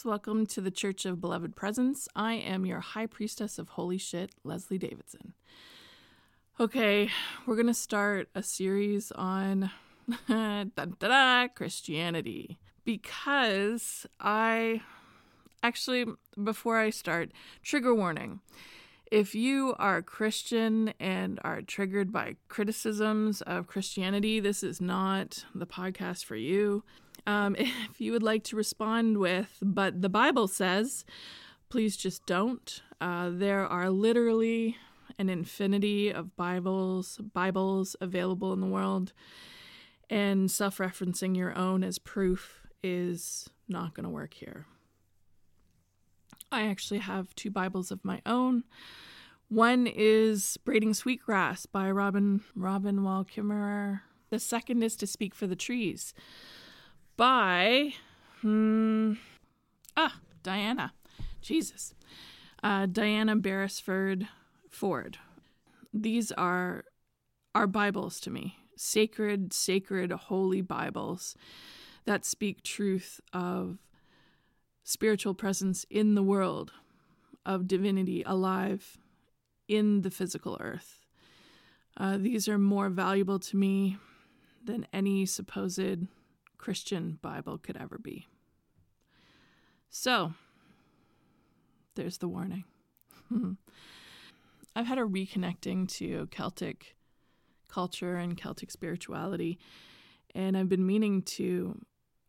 Folks. Welcome to the Church of Beloved Presence. I am your High Priestess of Holy Shit, Leslie Davidson. Okay, we're going to start a series on Christianity because I actually, before I start, trigger warning. If you are a Christian and are triggered by criticisms of Christianity, this is not the podcast for you. Um, if you would like to respond with, but the Bible says, please just don't. Uh, there are literally an infinity of Bibles, Bibles available in the world, and self-referencing your own as proof is not going to work here. I actually have two Bibles of my own. One is Braiding Sweetgrass by Robin Robin Wall Kimmerer. The second is To Speak for the Trees by hmm, ah Diana, Jesus, uh, Diana Beresford Ford. These are are Bibles to me, sacred, sacred, holy Bibles that speak truth of spiritual presence in the world, of divinity alive in the physical earth. Uh, these are more valuable to me than any supposed Christian Bible could ever be. So, there's the warning. I've had a reconnecting to Celtic culture and Celtic spirituality, and I've been meaning to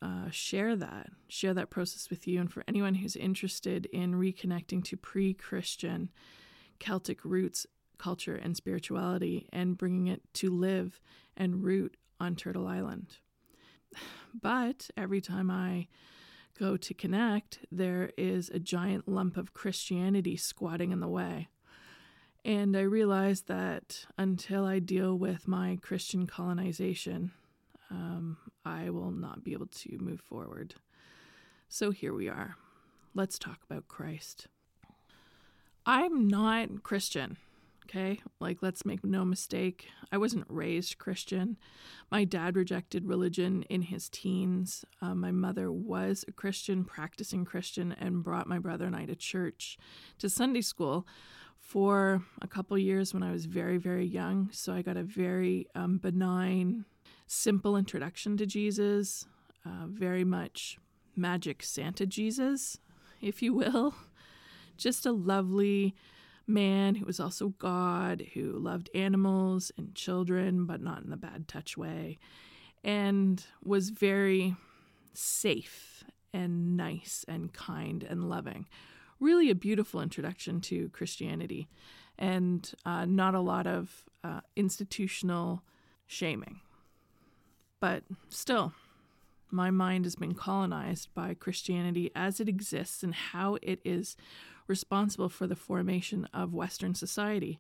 uh, share that, share that process with you. And for anyone who's interested in reconnecting to pre Christian Celtic roots, culture, and spirituality, and bringing it to live and root on Turtle Island. But every time I go to connect, there is a giant lump of Christianity squatting in the way. And I realize that until I deal with my Christian colonization, um, I will not be able to move forward. So here we are. Let's talk about Christ. I'm not Christian. Okay, like let's make no mistake, I wasn't raised Christian. My dad rejected religion in his teens. Uh, my mother was a Christian, practicing Christian, and brought my brother and I to church, to Sunday school for a couple years when I was very, very young. So I got a very um, benign, simple introduction to Jesus, uh, very much magic Santa Jesus, if you will. Just a lovely, man who was also God, who loved animals and children, but not in a bad touch way, and was very safe and nice and kind and loving. Really a beautiful introduction to Christianity, and uh, not a lot of uh, institutional shaming. But still, my mind has been colonized by Christianity as it exists and how it is responsible for the formation of Western society.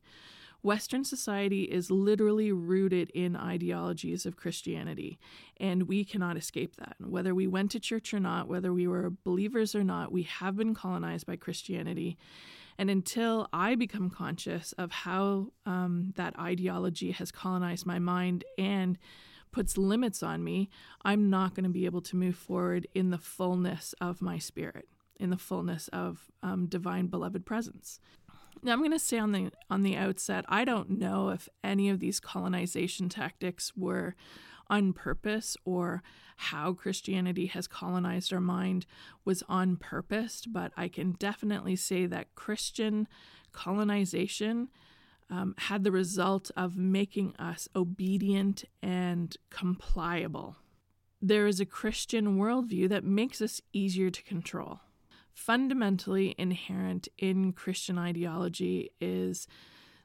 Western society is literally rooted in ideologies of Christianity, and we cannot escape that. Whether we went to church or not, whether we were believers or not, we have been colonized by Christianity. And until I become conscious of how um, that ideology has colonized my mind and puts limits on me, I'm not going to be able to move forward in the fullness of my spirit, in the fullness of um, divine beloved presence. Now I'm going to say on the on the outset, I don't know if any of these colonization tactics were on purpose or how Christianity has colonized our mind was on purpose, but I can definitely say that Christian colonization um, had the result of making us obedient and compliable. There is a Christian worldview that makes us easier to control. Fundamentally inherent in Christian ideology is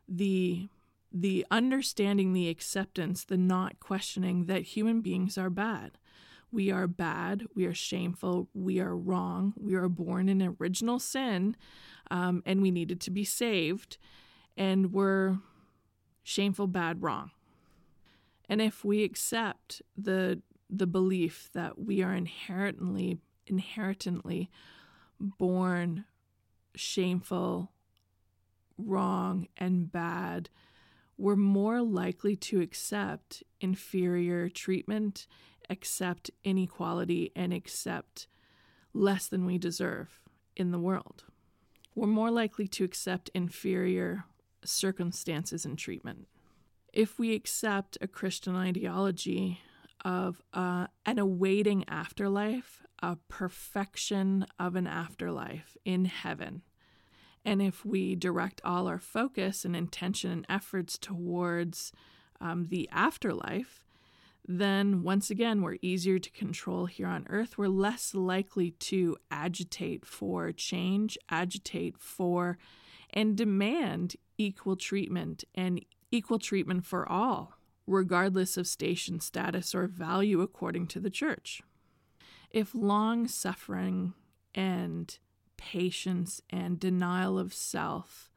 the the understanding, the acceptance, the not questioning that human beings are bad. We are bad, we are shameful, we are wrong, we are born in original sin, um, and we needed to be saved and we're shameful, bad, wrong. And if we accept the the belief that we are inherently inherently born shameful, wrong, and bad, we're more likely to accept inferior treatment, accept inequality, and accept less than we deserve in the world. We're more likely to accept inferior circumstances and treatment. If we accept a Christian ideology of uh, an awaiting afterlife, a perfection of an afterlife in heaven, and if we direct all our focus and intention and efforts towards um, the afterlife, then once again, we're easier to control here on earth. We're less likely to agitate for change, agitate for, and demand equal treatment and equal treatment for all, regardless of station status or value according to the church. If long suffering and patience and denial of self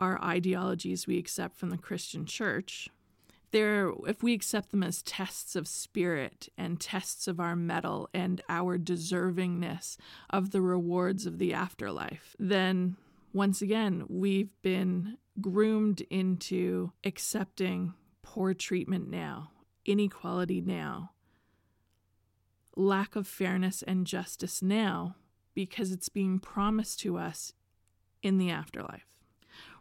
are ideologies we accept from the Christian church, they're, if we accept them as tests of spirit and tests of our mettle and our deservingness of the rewards of the afterlife, then once again, we've been groomed into accepting poor treatment now, inequality now, lack of fairness and justice now, because it's being promised to us in the afterlife.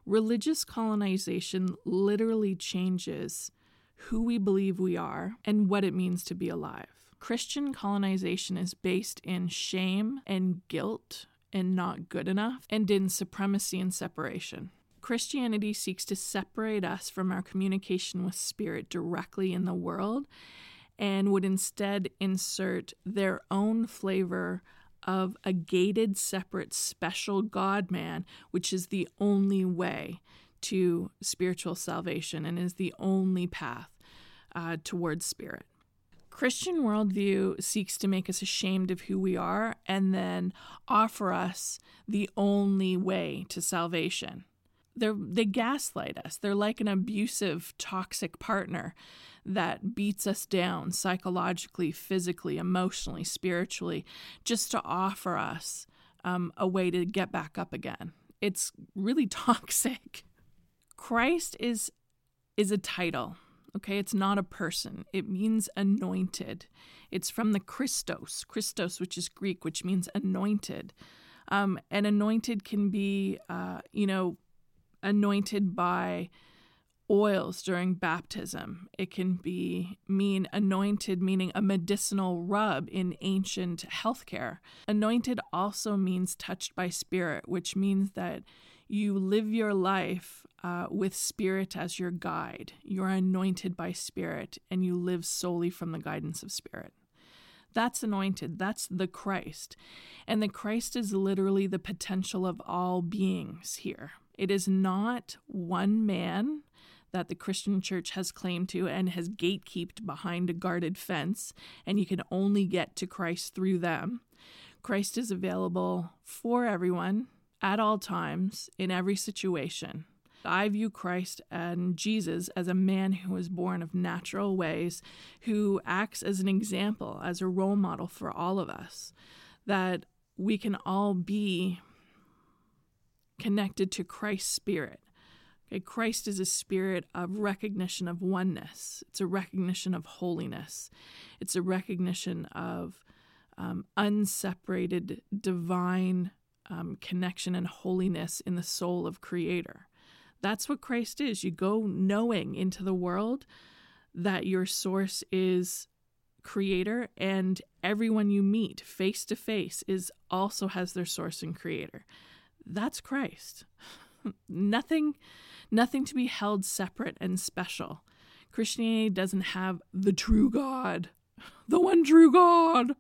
Religious colonization literally changes who we believe we are and what it means to be alive. Christian colonization is based in shame and guilt and not good enough, and in supremacy and separation. Christianity seeks to separate us from our communication with spirit directly in the world and would instead insert their own flavor of a gated, separate, special God man, which is the only way to spiritual salvation and is the only path uh, towards spirit. Christian worldview seeks to make us ashamed of who we are and then offer us the only way to salvation. They're, they gaslight us. They're like an abusive, toxic partner that beats us down psychologically, physically, emotionally, spiritually, just to offer us um, a way to get back up again. It's really toxic. Christ is is a title. Okay, it's not a person. It means anointed. It's from the Christos, Christos, which is Greek, which means anointed. Um, and anointed can be, uh, you know, anointed by oils during baptism. It can be mean anointed, meaning a medicinal rub in ancient healthcare. Anointed also means touched by spirit, which means that you live your life uh, with spirit as your guide. You're anointed by spirit and you live solely from the guidance of spirit. That's anointed. That's the Christ. And the Christ is literally the potential of all beings here. It is not one man that the Christian church has claimed to and has gatekept behind a guarded fence, and you can only get to Christ through them. Christ is available for everyone at all times in every situation. I view Christ and Jesus as a man who was born of natural ways, who acts as an example, as a role model for all of us, that we can all be connected to Christ's spirit. Okay, Christ is a spirit of recognition of oneness. It's a recognition of holiness. It's a recognition of um, unseparated divine um, connection and holiness in the soul of Creator. That's what Christ is. You go knowing into the world that your source is creator and everyone you meet face to face is also has their source in creator. That's Christ. nothing nothing to be held separate and special. Christianity doesn't have the true God, the one true God.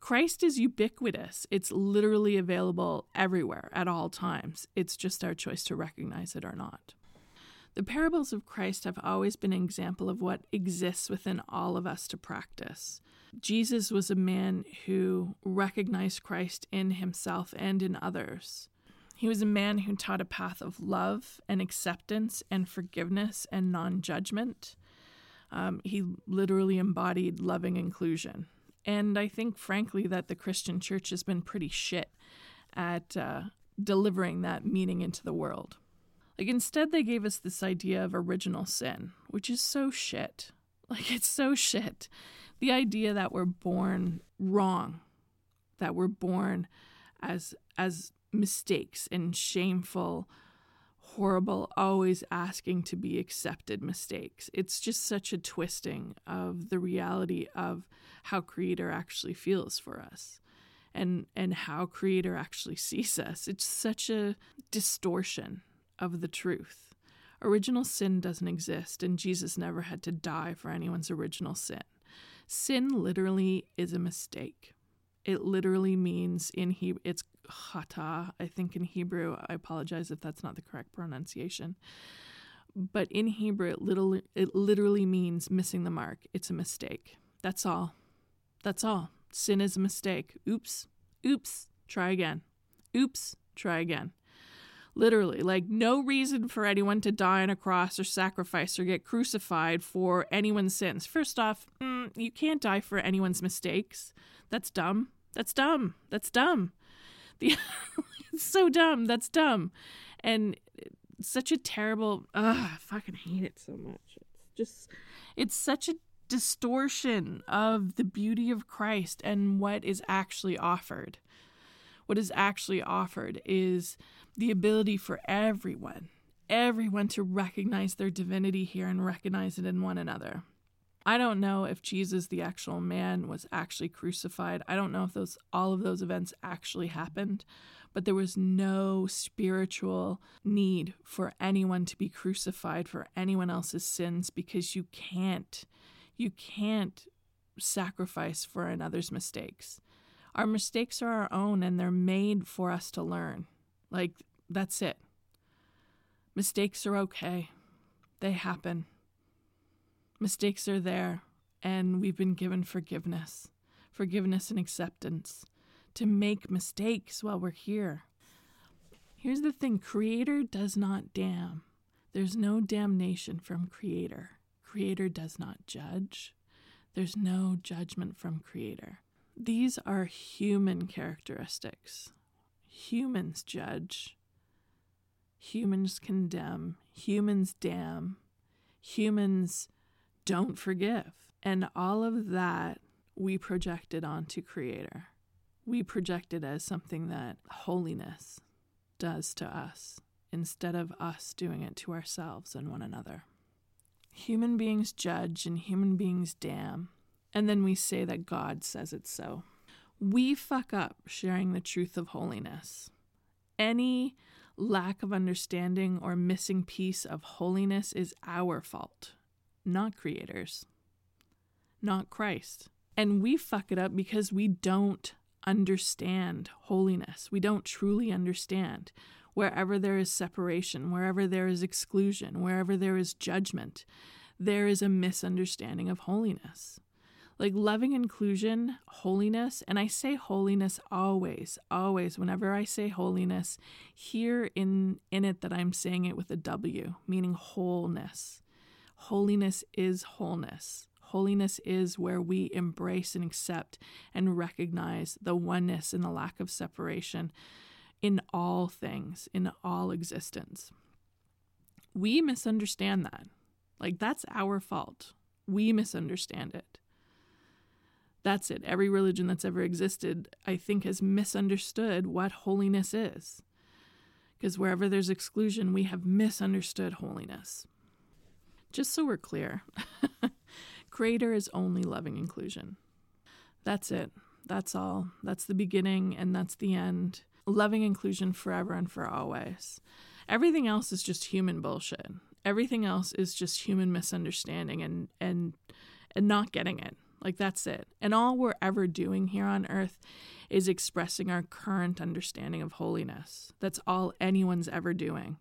Christ is ubiquitous. It's literally available everywhere at all times. It's just our choice to recognize it or not. The parables of Christ have always been an example of what exists within all of us to practice. Jesus was a man who recognized Christ in himself and in others. He was a man who taught a path of love and acceptance and forgiveness and non judgment. Um, he literally embodied loving inclusion. And I think, frankly, that the Christian church has been pretty shit at uh, delivering that meaning into the world. Like, instead, they gave us this idea of original sin, which is so shit. Like, it's so shit. The idea that we're born wrong, that we're born as as mistakes and shameful horrible always asking to be accepted mistakes. It's just such a twisting of the reality of how creator actually feels for us and and how creator actually sees us. It's such a distortion of the truth. Original sin doesn't exist and jesus never had to die for anyone's original sin. Sin literally is a mistake it literally means in Hebrew, it's chata, I think in Hebrew. I apologize if that's not the correct pronunciation. But in Hebrew, it literally, it literally means missing the mark. It's a mistake. That's all. That's all. Sin is a mistake. Oops. Oops. Try again. Oops. Try again. Literally, like no reason for anyone to die on a cross or sacrifice or get crucified for anyone's sins. First off, mm, you can't die for anyone's mistakes. That's dumb. That's dumb. That's dumb. The it's so dumb. That's dumb. And such a terrible ugh, I fucking hate it so much. It's just it's such a distortion of the beauty of Christ and what is actually offered. What is actually offered is the ability for everyone, everyone to recognize their divinity here and recognize it in one another. I don't know if Jesus, the actual man, was actually crucified. I don't know if those all of those events actually happened, but there was no spiritual need for anyone to be crucified for anyone else's sins because you can't you can't sacrifice for another's mistakes. Our mistakes are our own and they're made for us to learn. Like that's it. Mistakes are okay. They happen. Mistakes are there, and we've been given forgiveness, forgiveness and acceptance to make mistakes while we're here. Here's the thing Creator does not damn. There's no damnation from Creator. Creator does not judge. There's no judgment from Creator. These are human characteristics. Humans judge, humans condemn, humans damn, humans don't forgive. And all of that we projected onto Creator. We projected as something that holiness does to us instead of us doing it to ourselves and one another. Human beings judge and human beings damn, and then we say that God says it so. We fuck up sharing the truth of holiness. Any lack of understanding or missing piece of holiness is our fault not creators, not Christ. And we fuck it up because we don't understand holiness. We don't truly understand. Wherever there is separation, wherever there is exclusion, wherever there is judgment, there is a misunderstanding of holiness. Like loving inclusion, holiness, and I say holiness always, always. Whenever I say holiness, here in in it that I'm saying it with a W, meaning wholeness. Holiness is wholeness. Holiness is where we embrace and accept and recognize the oneness and the lack of separation in all things, in all existence. We misunderstand that. Like, that's our fault. We misunderstand it. That's it. Every religion that's ever existed, I think, has misunderstood what holiness is. Because wherever there's exclusion, we have misunderstood holiness. Just so we're clear, Creator is only loving inclusion. That's it. That's all. That's the beginning and that's the end. Loving inclusion forever and for always. Everything else is just human bullshit. Everything else is just human misunderstanding and and and not getting it. Like that's it. And all we're ever doing here on earth is expressing our current understanding of holiness. That's all anyone's ever doing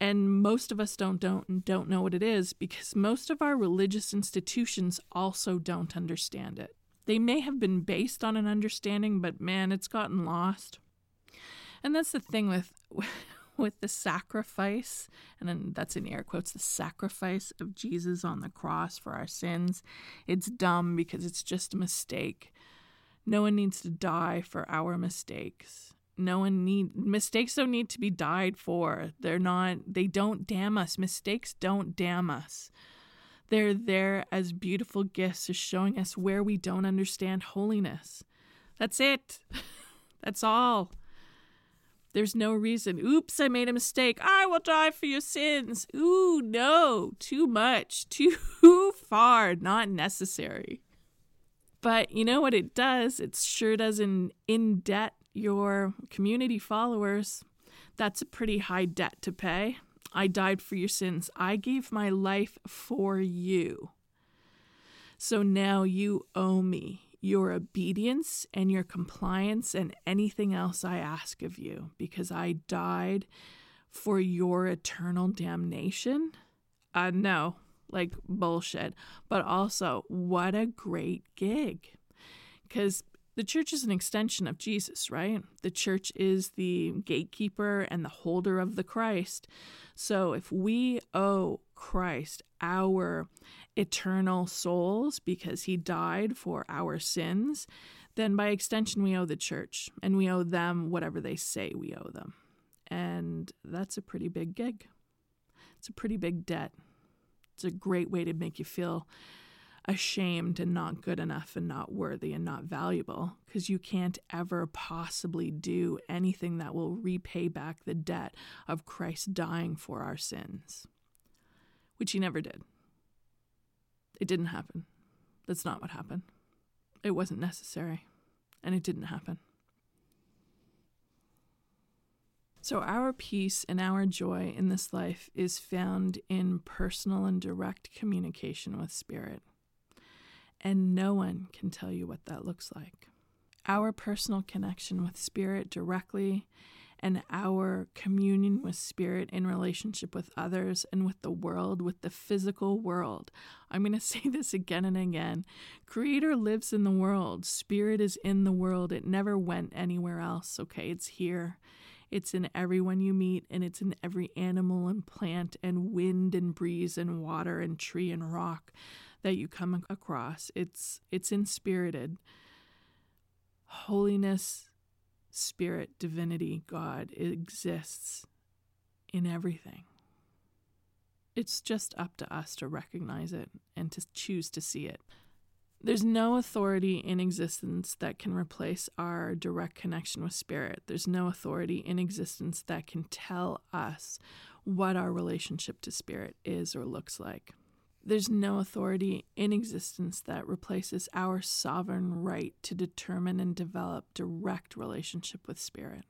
and most of us don't don't don't know what it is because most of our religious institutions also don't understand it. They may have been based on an understanding, but man, it's gotten lost. And that's the thing with with the sacrifice, and then that's in air quotes, the sacrifice of Jesus on the cross for our sins. It's dumb because it's just a mistake. No one needs to die for our mistakes no one need mistakes don't need to be died for they're not they don't damn us mistakes don't damn us they're there as beautiful gifts as showing us where we don't understand holiness That's it. That's all. There's no reason. Oops, I made a mistake. I will die for your sins. Ooh, no, too much, too far, not necessary. But you know what it does? It sure does in, in debt your community followers. That's a pretty high debt to pay. I died for your sins. I gave my life for you. So now you owe me your obedience and your compliance and anything else I ask of you because I died for your eternal damnation? Uh, no, like bullshit. But also, what a great gig. Because the church is an extension of Jesus, right? The church is the gatekeeper and the holder of the Christ. So if we owe Christ our eternal souls because he died for our sins, then by extension, we owe the church and we owe them whatever they say we owe them. And that's a pretty big gig. It's a pretty big debt. It's a great way to make you feel ashamed and not good enough and not worthy and not valuable because you can't ever possibly do anything that will repay back the debt of Christ dying for our sins, which he never did. It didn't happen. That's not what happened. It wasn't necessary, and it didn't happen. So, our peace and our joy in this life is found in personal and direct communication with Spirit. And no one can tell you what that looks like. Our personal connection with Spirit directly and our communion with Spirit in relationship with others and with the world, with the physical world. I'm going to say this again and again. Creator lives in the world, Spirit is in the world. It never went anywhere else, okay? It's here. It's in everyone you meet, and it's in every animal and plant and wind and breeze and water and tree and rock that you come across. It's it's inspirited. Holiness spirit, divinity, God exists in everything. It's just up to us to recognize it and to choose to see it. There's no authority in existence that can replace our direct connection with spirit. There's no authority in existence that can tell us what our relationship to spirit is or looks like. There's no authority in existence that replaces our sovereign right to determine and develop direct relationship with Spirit.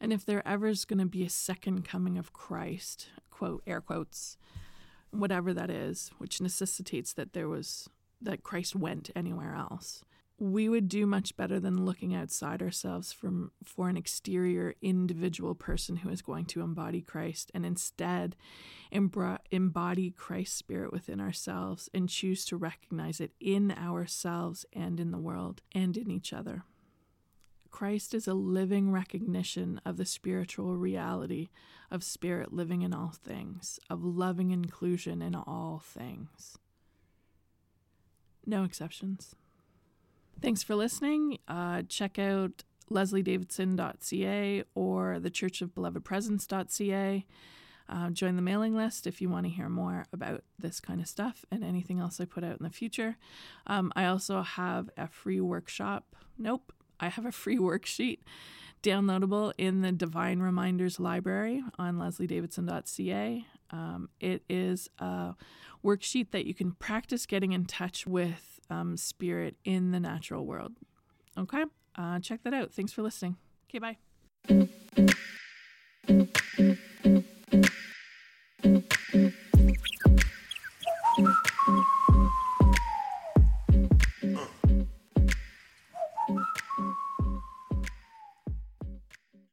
And if there ever is going to be a second coming of Christ, quote, air quotes, whatever that is, which necessitates that there was, that Christ went anywhere else, we would do much better than looking outside ourselves from for an exterior individual person who is going to embody Christ and instead embody Christ's spirit within ourselves and choose to recognize it in ourselves and in the world and in each other. Christ is a living recognition of the spiritual reality of spirit living in all things, of loving inclusion in all things. No exceptions. Thanks for listening. Uh, check out lesliedavidson.ca or the Church of Beloved Presence.ca. Uh, join the mailing list if you want to hear more about this kind of stuff and anything else I put out in the future. Um, I also have a free workshop. Nope, I have a free worksheet downloadable in the Divine Reminders library on lesliedavidson.ca. Um, it is a worksheet that you can practice getting in touch with um, spirit in the natural world. Okay, uh, check that out. Thanks for listening. Okay, bye.